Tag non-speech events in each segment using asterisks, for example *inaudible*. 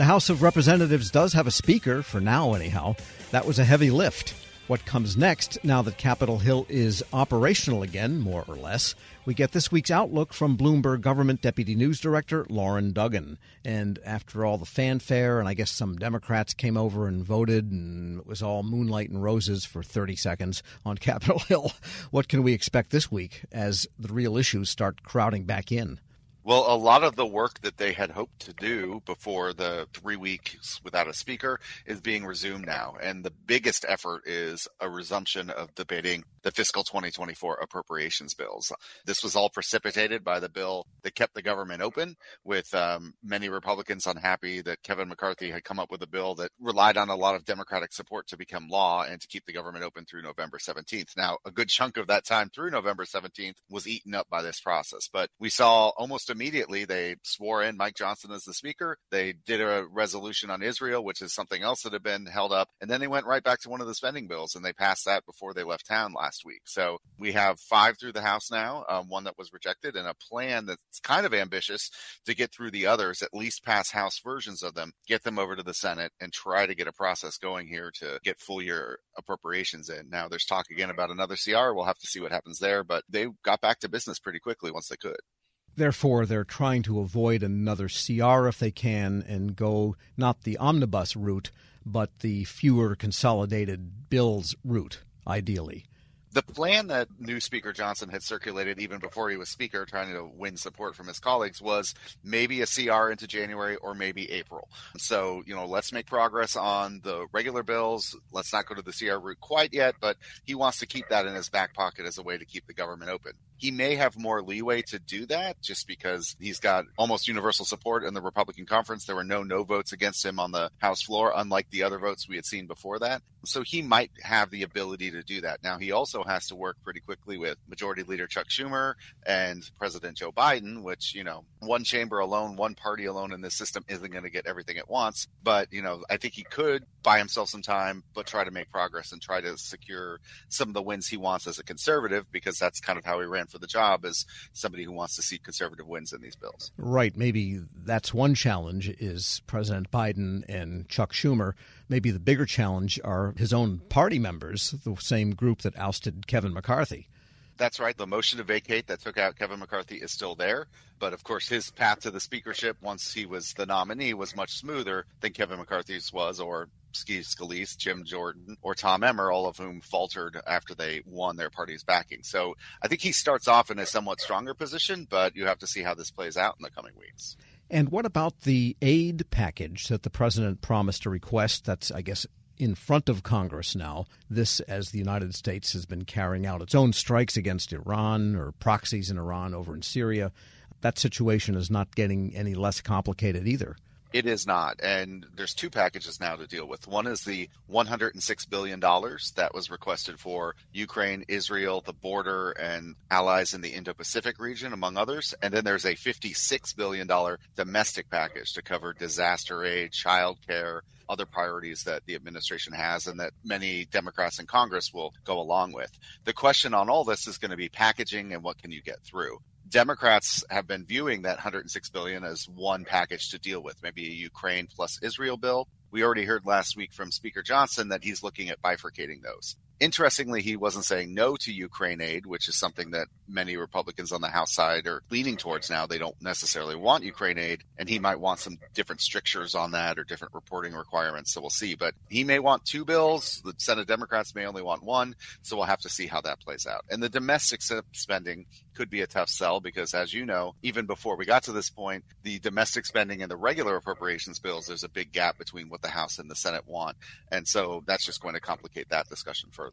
The House of Representatives does have a speaker, for now anyhow. That was a heavy lift. What comes next, now that Capitol Hill is operational again, more or less? We get this week's outlook from Bloomberg Government Deputy News Director Loren Duggan. And after all the fanfare, and I guess some Democrats came over and voted, and it was all moonlight and roses for 30 seconds on *laughs* Capitol Hill, what can we expect this week as the real issues start crowding back in? Well, a lot of the work that they had hoped to do before the three weeks without a speaker is being resumed now. And the biggest effort is a resumption of debating the fiscal 2024 appropriations bills. This was all precipitated by the bill that kept the government open, with um, many Republicans unhappy that Kevin McCarthy had come up with a bill that relied on a lot of Democratic support to become law and to keep the government open through November 17th. Now, a good chunk of that time through November 17th was eaten up by this process, but we saw almost immediately they swore in Mike Johnson as the speaker. They did a resolution on Israel, which is something else that had been held up. And then they went right back to one of the spending bills and they passed that before they left town last week. So we have five through the House now, um, one that was rejected, and a plan that's kind of ambitious to get through the others, at least pass House versions of them, get them over to the Senate, and try to get a process going here to get full year appropriations in. Now, there's talk again about another CR. We'll have to see what happens there, but they got back to business pretty quickly once they could. Therefore, they're trying to avoid another CR if they can and go not the omnibus route, but the fewer consolidated bills route, ideally the plan that new Speaker Johnson had circulated even before he was Speaker, trying to win support from his colleagues, was maybe a CR into January or maybe April. So, you know, let's make progress on the regular bills. Let's not go to the CR route quite yet, but he wants to keep that in his back pocket as a way to keep the government open. He may have more leeway to do that just because he's got almost universal support in the Republican conference. There were no no votes against him on the House floor, unlike the other votes we had seen before that. So he might have the ability to do that. Now, he also has to work pretty quickly with Majority Leader Chuck Schumer and President Joe Biden, which, you know, one chamber alone, one party alone in this system isn't going to get everything it wants. But, you know, I think he could buy himself some time, but try to make progress and try to secure some of the wins he wants as a conservative, because that's kind of how he ran for the job as somebody who wants to see conservative wins in these bills. Right. Maybe that's one challenge is President Biden and Chuck Schumer. Maybe the bigger challenge are his own party members, the same group that ousted Kevin McCarthy. That's right. The motion to vacate that took out Kevin McCarthy is still there. But of course, his path to the speakership once he was the nominee was much smoother than Kevin McCarthy's was, or Steve Scalise, Jim Jordan, or Tom Emmer, all of whom faltered after they won their party's backing. So I think he starts off in a somewhat stronger position, but you have to see how this plays out in the coming weeks. And what about the aid package that the president promised to request? That's, I guess, in front of Congress now. This, as the United States has been carrying out its own strikes against Iran or proxies in Iran over in Syria. That situation is not getting any less complicated either. It is not. And there's two packages now to deal with. One is the $106 billion that was requested for Ukraine, Israel, the border, and allies in the Indo Pacific region, among others. And then there's a $56 billion domestic package to cover disaster aid, child care, other priorities that the administration has and that many Democrats in Congress will go along with. The question on all this is going to be packaging and what can you get through. Democrats have been viewing that 106 billion as one package to deal with, maybe a Ukraine plus Israel bill. We already heard last week from Speaker Johnson that he's looking at bifurcating those. Interestingly, he wasn't saying no to Ukraine aid, which is something that many Republicans on the House side are leaning towards now. They don't necessarily want Ukraine aid, and he might want some different strictures on that or different reporting requirements. So we'll see. But he may want two bills. The Senate Democrats may only want one. So we'll have to see how that plays out. And the domestic spending could be a tough sell because, as you know, even before we got to this point, the domestic spending and the regular appropriations bills, there's a big gap between what the House and the Senate want. And so that's just going to complicate that discussion further.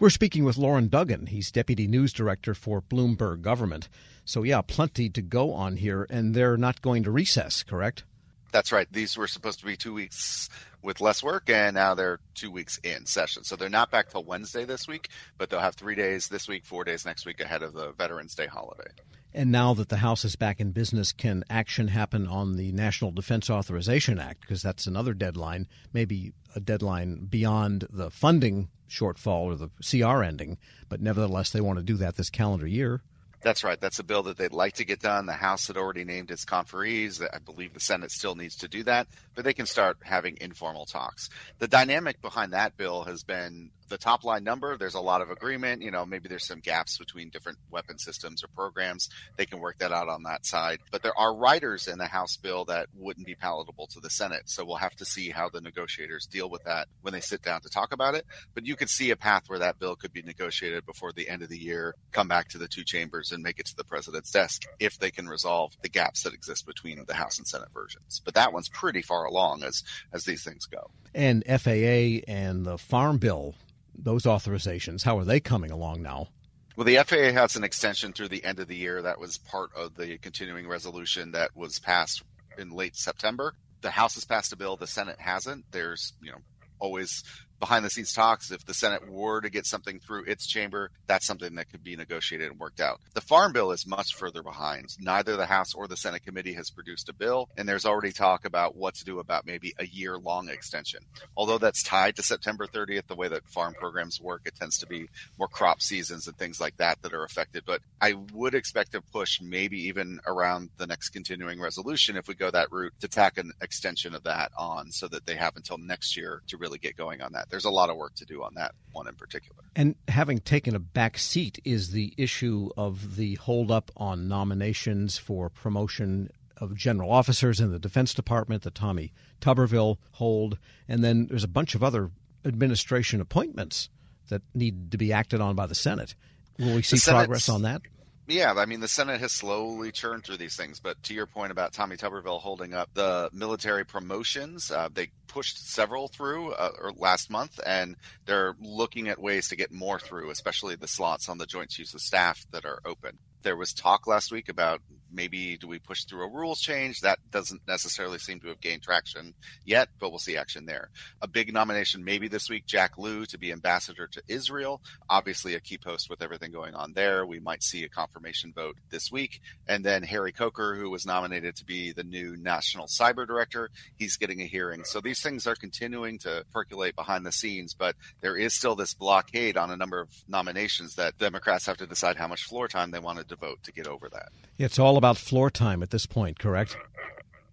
We're speaking with Loren Duggan. He's Deputy News Director for Bloomberg Government. So, yeah, plenty to go on here, and they're not going to recess, correct? That's right. These were supposed to be two weeks with less work, and now they're two weeks in session. So they're not back till Wednesday this week, but they'll have three days this week, four days next week ahead of the Veterans Day holiday. And now that the House is back in business, can action happen on the National Defense Authorization Act? Because that's another deadline, maybe a deadline beyond the funding shortfall or the CR ending, but nevertheless, they want to do that this calendar year. That's right. That's a bill that they'd like to get done. The House had already named its conferees. I believe the Senate still needs to do that, but they can start having informal talks. The dynamic behind that bill has been the top line number, there's a lot of agreement. You know, maybe there's some gaps between different weapon systems or programs. They can work that out on that side. But there are riders in the House bill that wouldn't be palatable to the Senate. So we'll have to see how the negotiators deal with that when they sit down to talk about it. But you could see a path where that bill could be negotiated before the end of the year, come back to the two chambers and make it to the president's desk if they can resolve the gaps that exist between the House and Senate versions. But that one's pretty far along as as these things go. And FAA and the Farm Bill those authorizations? How are they coming along now? Well, the FAA has an extension through the end of the year. That was part of the continuing resolution that was passed in late September. The House has passed a bill, the Senate hasn't. There's, you know, always behind the scenes talks. If the Senate were to get something through its chamber, that's something that could be negotiated and worked out. The Farm Bill is much further behind. Neither the House or the Senate committee has produced a bill, and there's already talk about what to do about maybe a year long extension. Although that's tied to September 30th, the way that farm programs work, it tends to be more crop seasons and things like that that are affected. But I would expect to push maybe even around the next continuing resolution if we go that route to tack an extension of that on so that they have until next year to really get going on that there's a lot of work to do on that one in particular. And having taken a back seat is the issue of the holdup on nominations for promotion of general officers in the Defense Department, the Tommy Tuberville hold, and then there's a bunch of other administration appointments that need to be acted on by the Senate. Will we see progress on that? Yeah, I mean, the Senate has slowly churned through these things. But to your point about Tommy Tuberville holding up the military promotions, uh, they pushed several through uh, last month, and they're looking at ways to get more through, especially the slots on the Joint Chiefs of Staff that are open. There was talk last week about maybe do we push through a rules change? That doesn't necessarily seem to have gained traction yet, but we'll see action there. A big nomination maybe this week, Jack Lew to be ambassador to Israel. Obviously, a key post with everything going on there. We might see a confirmation vote this week. And then Harry Coker, who was nominated to be the new national cyber director, he's getting a hearing. So these things are continuing to percolate behind the scenes, but there is still this blockade on a number of nominations that Democrats have to decide how much floor time they want to devote to get over that. It's all about floor time at this point, correct?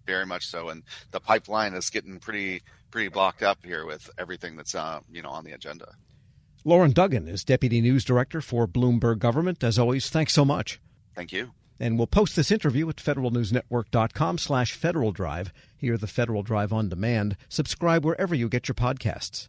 Very much so, and the pipeline is getting pretty pretty blocked up here with everything that's uh, you know on the agenda. Loren Duggan is deputy news director for Bloomberg Government. As always, thanks so much. Thank you. And we'll post this interview at federalnewsnetwork.com slash Federal Drive. Hear the Federal Drive on demand. Subscribe wherever you get your podcasts.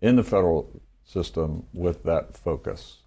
in the federal system with that focus?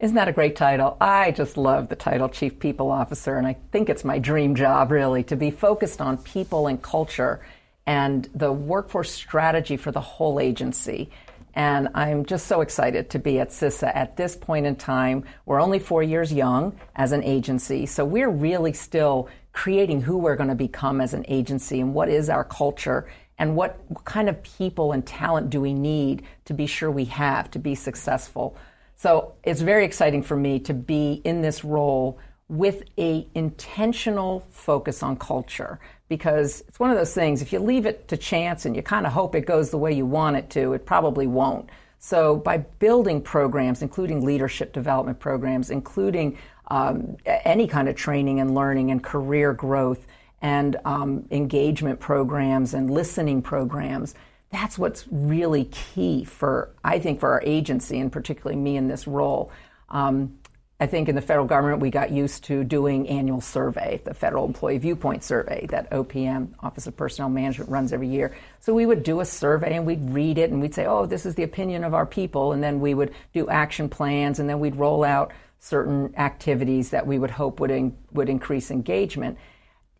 Isn't that a great title? I just love the title Chief People Officer, and I think it's my dream job, really, to be focused on people and culture and the workforce strategy for the whole agency. And I'm just so excited to be at CISA at this point in time. We're only four years young as an agency, so we're really still creating who we're going to become as an agency and what is our culture and what kind of people and talent do we need to be sure we have to be successful. So it's very exciting for me to be in this role with a intentional focus on culture because it's one of those things if you leave it to chance and you kind of hope it goes the way you want it to it probably won't so by building programs including leadership development programs including um, any kind of training and learning and career growth and um, engagement programs and listening programs that's what's really key for i think for our agency and particularly me in this role um, I think in the federal government, we got used to doing annual survey, the Federal Employee Viewpoint Survey that OPM, Office of Personnel Management, runs every year. So we would do a survey and we'd read it and we'd say, oh, this is the opinion of our people. And then we would do action plans and then we'd roll out certain activities that we would hope would, in, would increase engagement.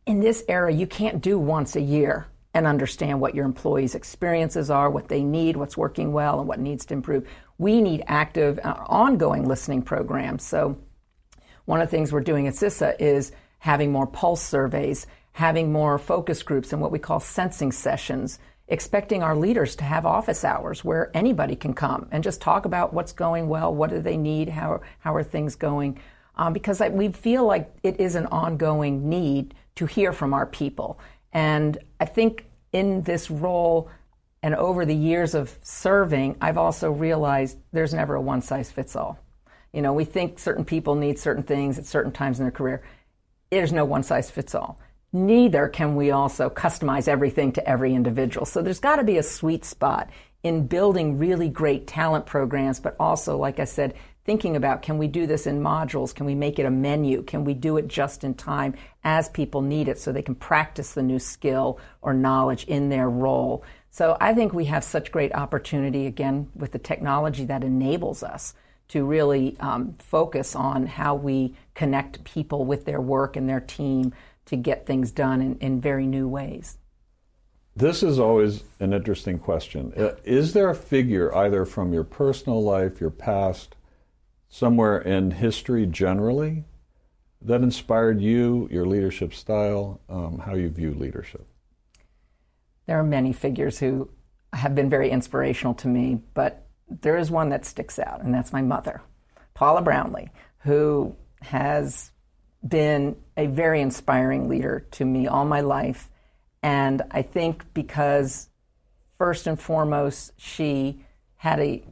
In this era, you can't do once a year and understand what your employees' experiences are, what they need, what's working well, and what needs to improve. We need active, uh, ongoing listening programs. So, one of the things we're doing at CISA is having more pulse surveys, having more focus groups, and what we call sensing sessions, expecting our leaders to have office hours where anybody can come and just talk about what's going well, what do they need, how, how are things going. Um, because I, we feel like it is an ongoing need to hear from our people. And I think in this role and over the years of serving, I've also realized there's never a one size fits all. You know, we think certain people need certain things at certain times in their career. There's no one size fits all. Neither can we also customize everything to every individual. So there's got to be a sweet spot in building really great talent programs, but also, like I said, thinking about can we do this in modules? Can we make it a menu? Can we do it just in time as people need it so they can practice the new skill or knowledge in their role? So I think we have such great opportunity again with the technology that enables us to really um, focus on how we connect people with their work and their team to get things done in, in very new ways. This is always an interesting question. Uh, is there a figure, either from your personal life, your past, somewhere in history generally that inspired you, your leadership style, um, how you view leadership? There are many figures who have been very inspirational to me, but there is one that sticks out, and that's my mother, Paula Brownlee, who has been a very inspiring leader to me all my life. And I think because, first and foremost, she had a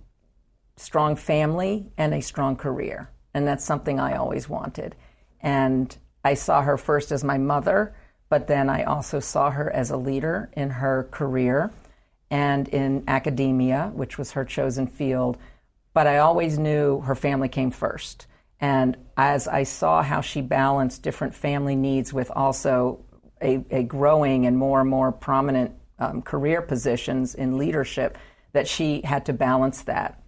strong family and a strong career. and that's something I always wanted. And I saw her first as my mother, but then I also saw her as a leader in her career and in academia, which was her chosen field. But I always knew her family came first. And as I saw how she balanced different family needs with also a, a growing and more and more prominent um, career positions in leadership, that she had to balance that.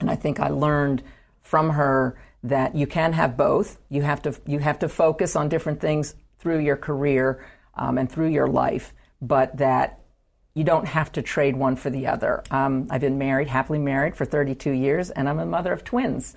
And I think I learned from her that you can have both. You have to you have to focus on different things through your career um, and through your life, but that you don't have to trade one for the other. Um, I've been married, happily married for 32 years, and I'm a mother of twins